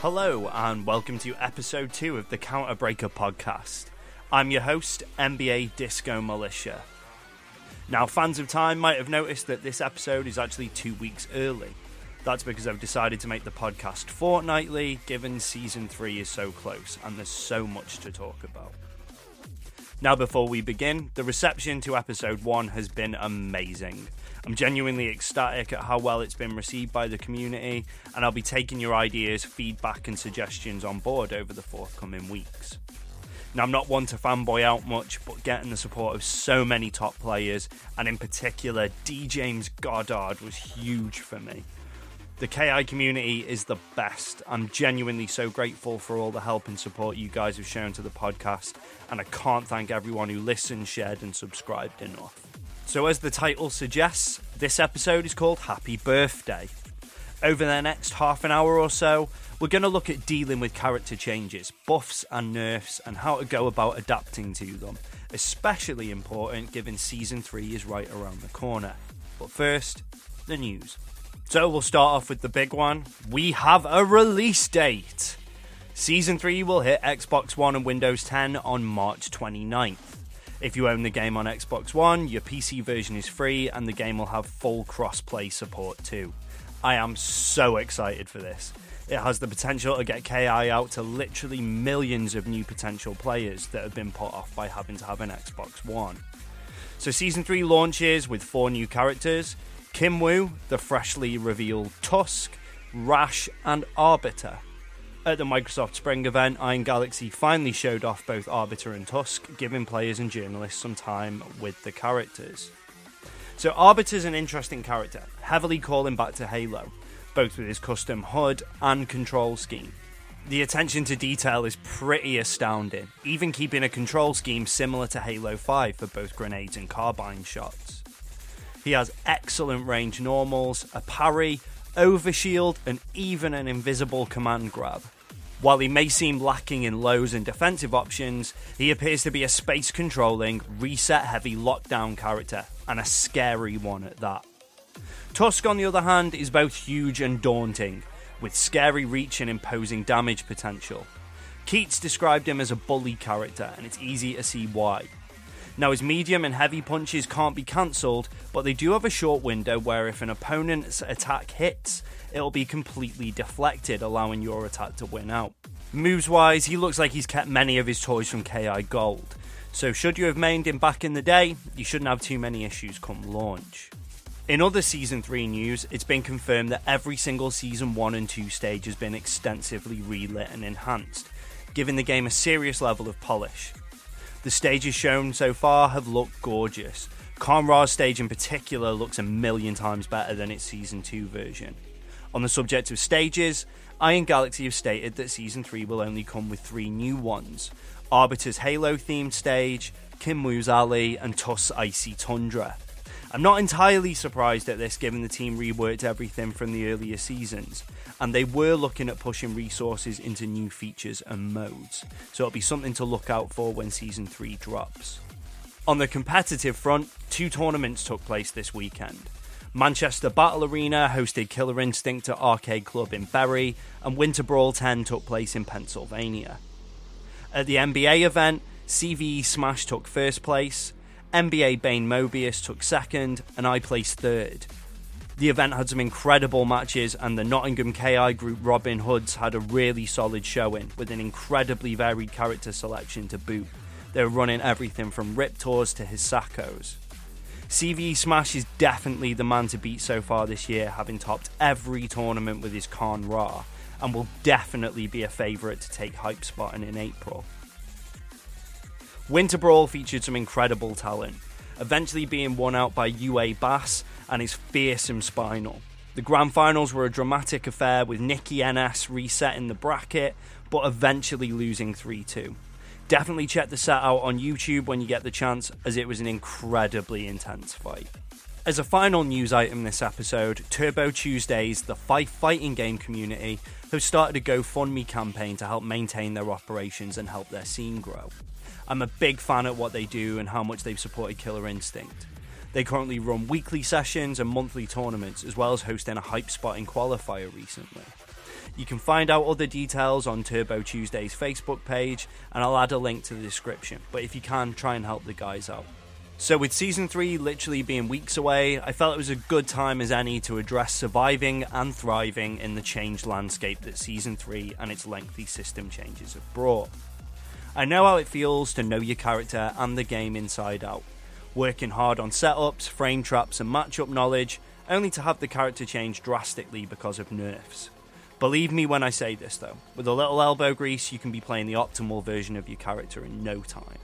Hello, and welcome to episode 2 of the Counterbreaker podcast. I'm your host, MBA Disco Militia. Now, fans of time might have noticed that this episode is actually two weeks early. That's because I've decided to make the podcast fortnightly, given season 3 is so close and there's so much to talk about. Now, before we begin, the reception to episode 1 has been amazing. I'm genuinely ecstatic at how well it's been received by the community, and I'll be taking your ideas, feedback, and suggestions on board over the forthcoming weeks. Now, I'm not one to fanboy out much, but getting the support of so many top players, and in particular, D. James Goddard, was huge for me. The KI community is the best. I'm genuinely so grateful for all the help and support you guys have shown to the podcast, and I can't thank everyone who listened, shared, and subscribed enough. So, as the title suggests, this episode is called Happy Birthday. Over the next half an hour or so, we're going to look at dealing with character changes, buffs, and nerfs, and how to go about adapting to them, especially important given Season 3 is right around the corner. But first, the news. So, we'll start off with the big one. We have a release date! Season 3 will hit Xbox One and Windows 10 on March 29th. If you own the game on Xbox One, your PC version is free and the game will have full cross-play support too. I am so excited for this. It has the potential to get KI out to literally millions of new potential players that have been put off by having to have an Xbox One. So, Season 3 launches with four new characters Kim Wu, the freshly revealed Tusk, Rash, and Arbiter. At the Microsoft Spring event, Iron Galaxy finally showed off both Arbiter and Tusk, giving players and journalists some time with the characters. So, Arbiter's an interesting character, heavily calling back to Halo, both with his custom HUD and control scheme. The attention to detail is pretty astounding, even keeping a control scheme similar to Halo 5 for both grenades and carbine shots. He has excellent range normals, a parry, overshield, and even an invisible command grab. While he may seem lacking in lows and defensive options, he appears to be a space controlling, reset heavy lockdown character, and a scary one at that. Tusk, on the other hand, is both huge and daunting, with scary reach and imposing damage potential. Keits described him as a bully character, and it's easy to see why. Now, his medium and heavy punches can't be cancelled, but they do have a short window where if an opponent's attack hits, it'll be completely deflected, allowing your attack to win out. Moves wise, he looks like he's kept many of his toys from KI Gold, so should you have mained him back in the day, you shouldn't have too many issues come launch. In other Season 3 news, it's been confirmed that every single Season 1 and 2 stage has been extensively relit and enhanced, giving the game a serious level of polish. The stages shown so far have looked gorgeous. Kan-Ra's stage in particular looks a million times better than its Season 2 version. On the subject of stages, Iron Galaxy have stated that Season 3 will only come with three new ones Arbiter's Halo themed stage, Kim Wu's Alley, and Tusk's Icy Tundra. I'm not entirely surprised at this given the team reworked everything from the earlier seasons, and they were looking at pushing resources into new features and modes, so it'll be something to look out for when Season 3 drops. On the competitive front, two tournaments took place this weekend. Manchester Battle Arena hosted Killer Instinct at Arcade Club in Bury, and Winter Brawl 10 took place in Pennsylvania. At the MBA event, CVE Smash took first place, MBA Bane Mobius took second, and I placed third. The event had some incredible matches, and the Nottingham KI group Robin Hoods had a really solid showing with an incredibly varied character selection to boot. They were running everything from Riptors to Hisakos. CVE Smash is definitely the man to beat so far this year, having topped every tournament with his Kan-Ra, and will definitely be a favourite to take Hype Spotting in April. Winter Brawl featured some incredible talent, eventually being won out by UA Bass and his fearsome Spinal. The grand finals were a dramatic affair with Nikki NS resetting the bracket, but eventually losing 3 2. Definitely check the set out on YouTube when you get the chance, as it was an incredibly intense fight. As a final news item this episode, Turbo Tuesdays, the Fife fighting game community, have started a GoFundMe campaign to help maintain their operations and help their scene grow. I'm a big fan of what they do and how much they've supported Killer Instinct. They currently run weekly sessions and monthly tournaments, as well as hosting a hype spotting qualifier recently. You can find out other details on Turbo Tuesday's Facebook page, and I'll add a link to the description. But if you can, try and help the guys out. So, with season 3 literally being weeks away, I felt it was a good time as any to address surviving and thriving in the changed landscape that season 3 and its lengthy system changes have brought. I know how it feels to know your character and the game inside out, working hard on setups, frame traps, and matchup knowledge, only to have the character change drastically because of nerfs. Believe me when I say this though, with a little elbow grease, you can be playing the optimal version of your character in no time.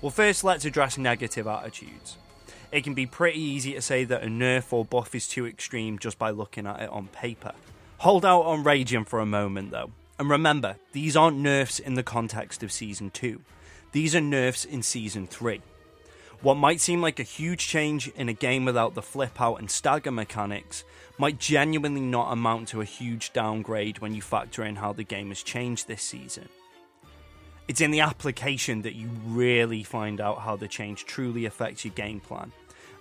Well, first, let's address negative attitudes. It can be pretty easy to say that a nerf or buff is too extreme just by looking at it on paper. Hold out on raging for a moment though, and remember, these aren't nerfs in the context of Season 2, these are nerfs in Season 3. What might seem like a huge change in a game without the flip out and stagger mechanics might genuinely not amount to a huge downgrade when you factor in how the game has changed this season. It's in the application that you really find out how the change truly affects your game plan.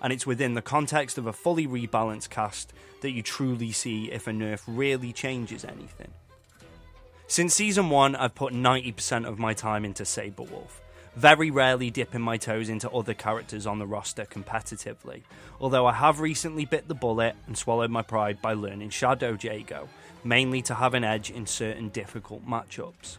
And it's within the context of a fully rebalanced cast that you truly see if a nerf really changes anything. Since season 1, I've put 90% of my time into Sabrewulf, very rarely dipping my toes into other characters on the roster competitively, although I have recently bit the bullet and swallowed my pride by learning Shadow Jago, mainly to have an edge in certain difficult matchups.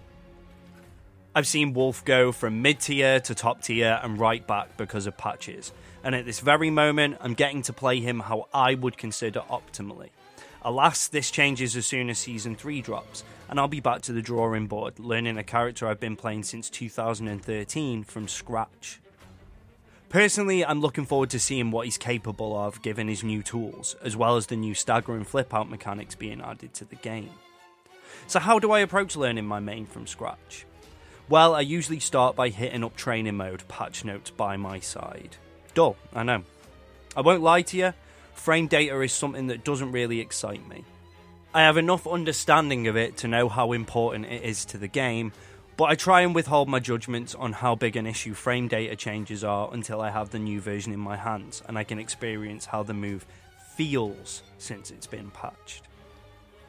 I've seen Wolf go from mid tier to top tier and right back because of patches, and at this very moment, I'm getting to play him how I would consider optimally. Alas, this changes as soon as Season 3 drops, and I'll be back to the drawing board, learning a character I've been playing since 2013 from scratch. Personally, I'm looking forward to seeing what he's capable of given his new tools, as well as the new stagger and flip out mechanics being added to the game. So, how do I approach learning my main from scratch? Well, I usually start by hitting up training mode, patch notes by my side. Dull, I know. I won't lie to you, frame data is something that doesn't really excite me. I have enough understanding of it to know how important it is to the game, but I try and withhold my judgments on how big an issue frame data changes are until I have the new version in my hands and I can experience how the move feels since it's been patched.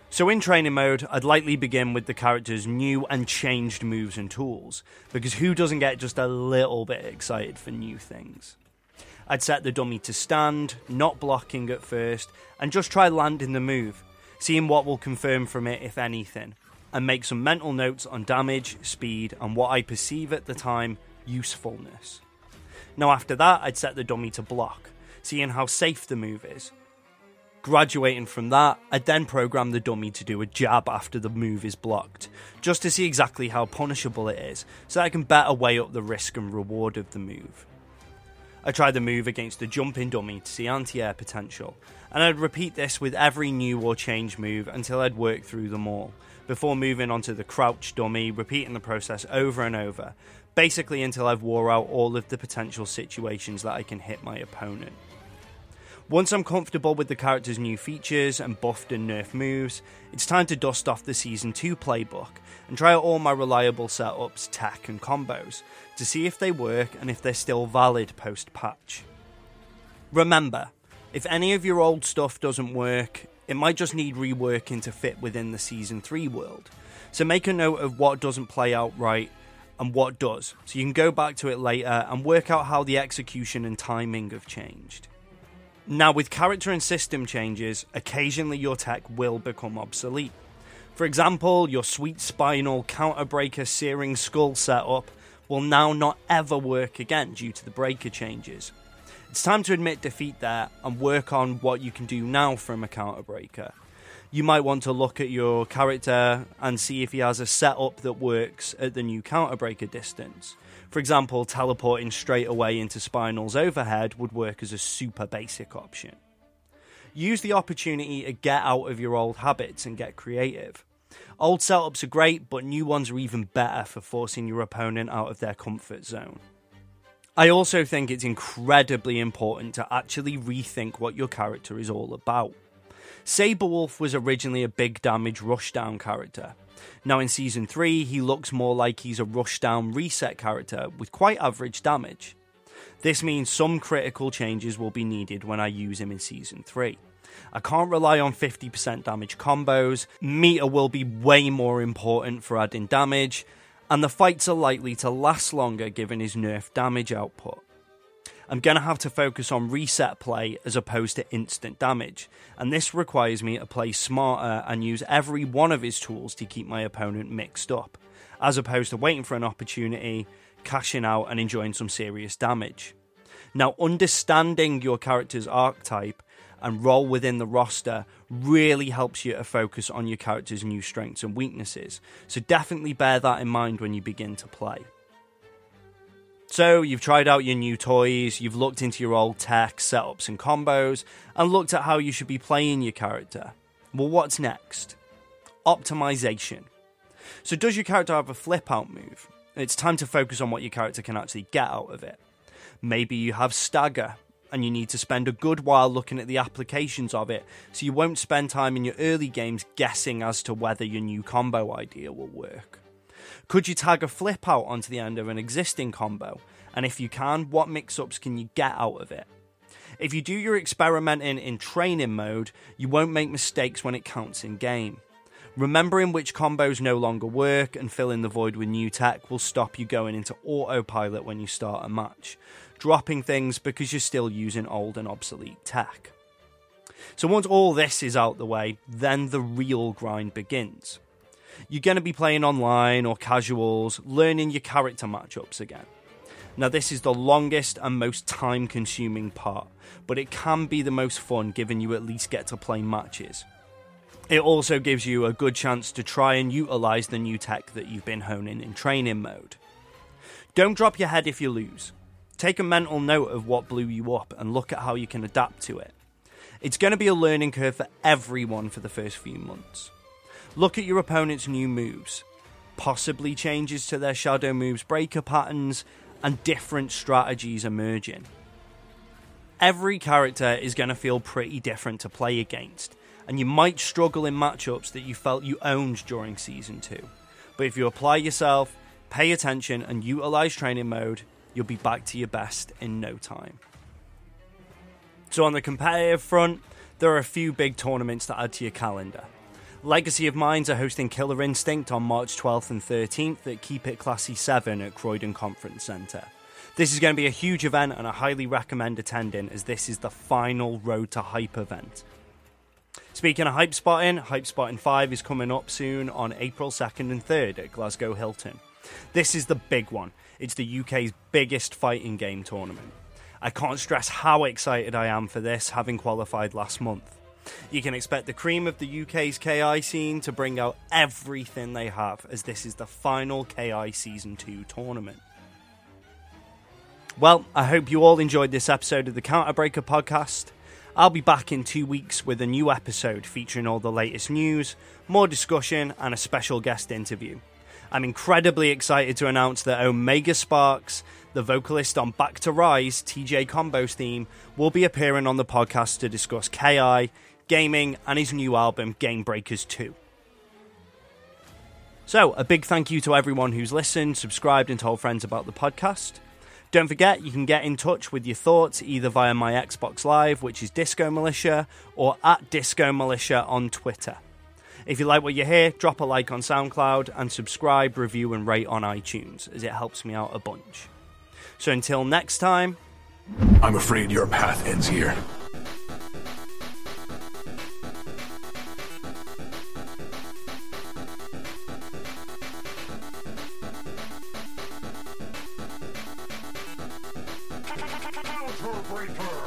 So, in training mode, I'd likely begin with the character's new and changed moves and tools, because who doesn't get just a little bit excited for new things? I'd set the dummy to stand, not blocking at first, and just try landing the move, seeing what will confirm from it if anything, and make some mental notes on damage, speed, and what I perceive at the time usefulness. Now, after that, I'd set the dummy to block, seeing how safe the move is, Graduating from that, I'd then program the dummy to do a jab after the move is blocked, just to see exactly how punishable it is, so I can better weigh up the risk and reward of the move. I tried the move against the jumping dummy to see anti air potential, and I'd repeat this with every new or change move until I'd worked through them all, before moving on to the crouch dummy, repeating the process over and over, basically until I've wore out all of the potential situations that I can hit my opponent. Once I'm comfortable with the character's new features and buffed and nerf moves, it's time to dust off the Season 2 playbook and try out all my reliable setups, tech, and combos to see if they work and if they're still valid post patch. Remember, if any of your old stuff doesn't work, it might just need reworking to fit within the Season 3 world. So make a note of what doesn't play out right and what does, so you can go back to it later and work out how the execution and timing have changed. Now, with character and system changes, occasionally your tech will become obsolete. For example, your sweet spinal counterbreaker searing skull setup will now not ever work again due to the breaker changes. It's time to admit defeat there and work on what you can do now from a counterbreaker. You might want to look at your character and see if he has a setup that works at the new counterbreaker distance. For example, teleporting straight away into Spinal's overhead would work as a super basic option. Use the opportunity to get out of your old habits and get creative. Old setups are great, but new ones are even better for forcing your opponent out of their comfort zone. I also think it's incredibly important to actually rethink what your character is all about. Sabrewulf was originally a big damage rushdown character. Now in Season 3, he looks more like he's a rushdown reset character with quite average damage. This means some critical changes will be needed when I use him in Season 3. I can't rely on 50% damage combos, meter will be way more important for adding damage, and the fights are likely to last longer given his nerf damage output. I'm going to have to focus on reset play as opposed to instant damage, and this requires me to play smarter and use every one of his tools to keep my opponent mixed up, as opposed to waiting for an opportunity, cashing out, and enjoying some serious damage. Now, understanding your character's archetype and role within the roster really helps you to focus on your character's new strengths and weaknesses, so definitely bear that in mind when you begin to play. So, you've tried out your new toys, you've looked into your old tech, setups, and combos, and looked at how you should be playing your character. Well, what's next? Optimization. So, does your character have a flip out move? It's time to focus on what your character can actually get out of it. Maybe you have stagger, and you need to spend a good while looking at the applications of it, so you won't spend time in your early games guessing as to whether your new combo idea will work. Could you tag a flip out onto the end of an existing combo? And if you can, what mix ups can you get out of it? If you do your experimenting in training mode, you won't make mistakes when it counts in game. Remembering which combos no longer work and filling the void with new tech will stop you going into autopilot when you start a match, dropping things because you're still using old and obsolete tech. So, once all this is out the way, then the real grind begins you're going to be playing online or casuals, learning your character matchups again. Now, this is the longest and most time consuming part, but it can be the most fun given you at least get to play matches. It also gives you a good chance to try and utilize the new tech that you've been honing in training mode. Don't drop your head if you lose. Take a mental note of what blew you up and look at how you can adapt to it. It's going to be a learning curve for everyone for the first few months. Look at your opponent's new moves, possibly changes to their shadow moves, breaker patterns, and different strategies emerging. Every character is going to feel pretty different to play against, and you might struggle in matchups that you felt you owned during Season 2. But if you apply yourself, pay attention, and utilize training mode, you'll be back to your best in no time. So, on the competitive front, there are a few big tournaments to add to your calendar. Legacy of Minds are hosting Killer Instinct on March 12th and 13th at Keep It Classy 7 at Croydon Conference Centre. This is going to be a huge event and I highly recommend attending as this is the final Road to Hype event. Speaking of Hype Spotting, Hype Spotting 5 is coming up soon on April 2nd and 3rd at Glasgow Hilton. This is the big one. It's the UK's biggest fighting game tournament. I can't stress how excited I am for this, having qualified last month. You can expect the cream of the UK's KI scene to bring out everything they have, as this is the final KI Season 2 tournament. Well, I hope you all enjoyed this episode of the Counterbreaker podcast. I'll be back in two weeks with a new episode featuring all the latest news, more discussion, and a special guest interview. I'm incredibly excited to announce that Omega Sparks, the vocalist on Back to Rise, TJ Combo's theme, will be appearing on the podcast to discuss KI, gaming, and his new album, Game Breakers 2. So, a big thank you to everyone who's listened, subscribed, and told friends about the podcast. Don't forget, you can get in touch with your thoughts either via my Xbox Live, which is Disco Militia, or at Disco Militia on Twitter. If you like what you hear, drop a like on SoundCloud and subscribe, review, and rate on iTunes, as it helps me out a bunch. So until next time. I'm afraid your path ends here. Breaker.